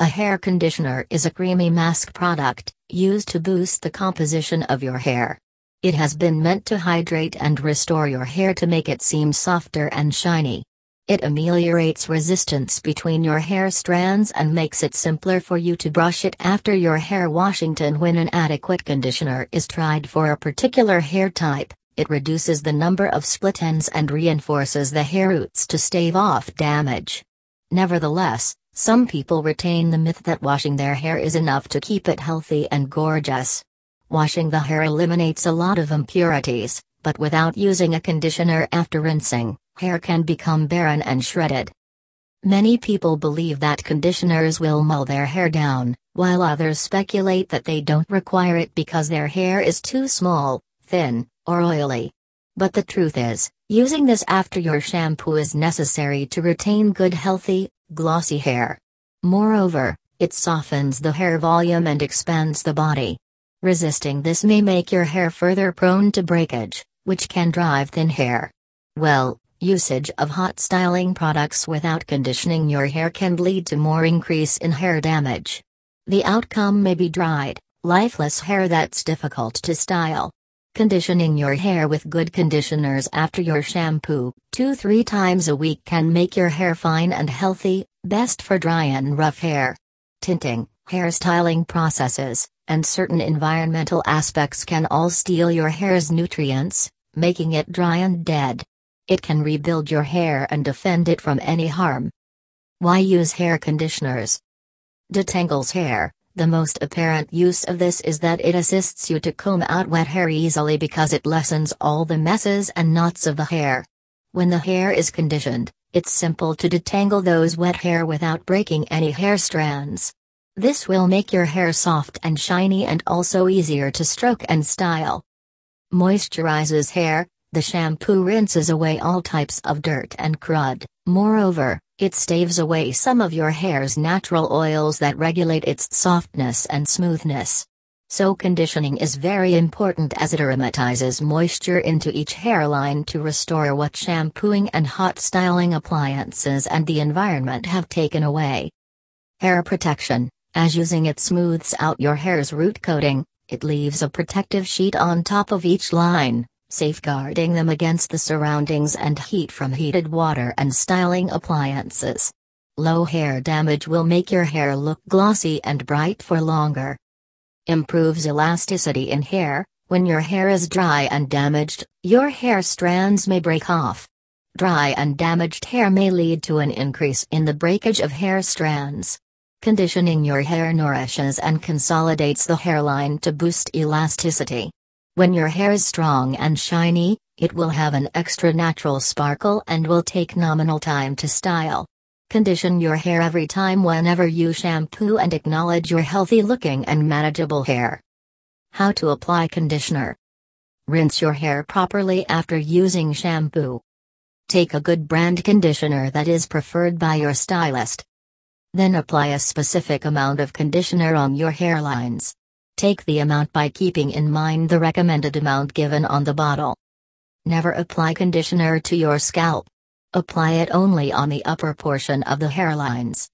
A hair conditioner is a creamy mask product, used to boost the composition of your hair. It has been meant to hydrate and restore your hair to make it seem softer and shiny. It ameliorates resistance between your hair strands and makes it simpler for you to brush it after your hair washing. When an adequate conditioner is tried for a particular hair type, it reduces the number of split ends and reinforces the hair roots to stave off damage. Nevertheless, some people retain the myth that washing their hair is enough to keep it healthy and gorgeous. Washing the hair eliminates a lot of impurities, but without using a conditioner after rinsing, hair can become barren and shredded. Many people believe that conditioners will mull their hair down, while others speculate that they don't require it because their hair is too small, thin, or oily. But the truth is, using this after your shampoo is necessary to retain good healthy, glossy hair. Moreover, it softens the hair volume and expands the body. Resisting this may make your hair further prone to breakage, which can drive thin hair. Well, usage of hot styling products without conditioning your hair can lead to more increase in hair damage. The outcome may be dried, lifeless hair that's difficult to style. Conditioning your hair with good conditioners after your shampoo, 2-3 times a week can make your hair fine and healthy, best for dry and rough hair. Tinting, hairstyling processes, and certain environmental aspects can all steal your hair's nutrients, making it dry and dead. It can rebuild your hair and defend it from any harm. Why use hair conditioners? Detangles hair, the most apparent use of this is that it assists you to comb out wet hair easily because it lessens all the messes and knots of the hair. When the hair is conditioned, it's simple to detangle those wet hair without breaking any hair strands. This will make your hair soft and shiny and also easier to stroke and style. Moisturizes hair, the shampoo rinses away all types of dirt and crud, moreover, it staves away some of your hair's natural oils that regulate its softness and smoothness. So conditioning is very important as it aromatizes moisture into each hairline to restore what shampooing and hot styling appliances and the environment have taken away. Hair protection, as using it smooths out your hair's root coating, it leaves a protective sheet on top of each line, safeguarding them against the surroundings and heat from heated water and styling appliances. Low hair damage will make your hair look glossy and bright for longer. Improves elasticity in hair. When your hair is dry and damaged, your hair strands may break off. Dry and damaged hair may lead to an increase in the breakage of hair strands. Conditioning your hair nourishes and consolidates the hairline to boost elasticity. When your hair is strong and shiny, it will have an extra natural sparkle and will take nominal time to style. Condition your hair every time whenever you shampoo and acknowledge your healthy looking and manageable hair. How to apply conditioner. Rinse your hair properly after using shampoo. Take a good brand conditioner that is preferred by your stylist. Then apply a specific amount of conditioner on your hairlines. Take the amount by keeping in mind the recommended amount given on the bottle. Never apply conditioner to your scalp. Apply it only on the upper portion of the hairlines.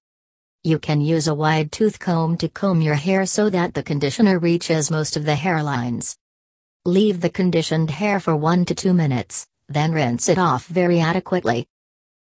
You can use a wide tooth comb to comb your hair so that the conditioner reaches most of the hairlines. Leave the conditioned hair for 1 to 2 minutes, then rinse it off very adequately.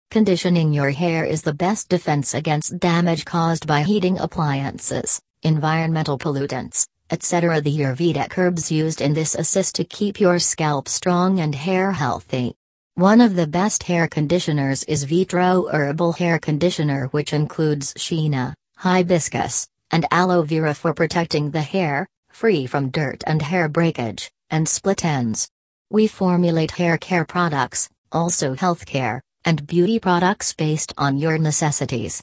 Conditioning your hair is the best defense against damage caused by heating appliances, environmental pollutants, etc. The Ayurvedic herbs used in this assist to keep your scalp strong and hair healthy. One of the best hair conditioners is Vitro Herbal Hair Conditioner which includes Sheena, hibiscus, and aloe vera for protecting the hair, free from dirt and hair breakage, and split ends. We formulate hair care products, also healthcare, and beauty products based on your necessities.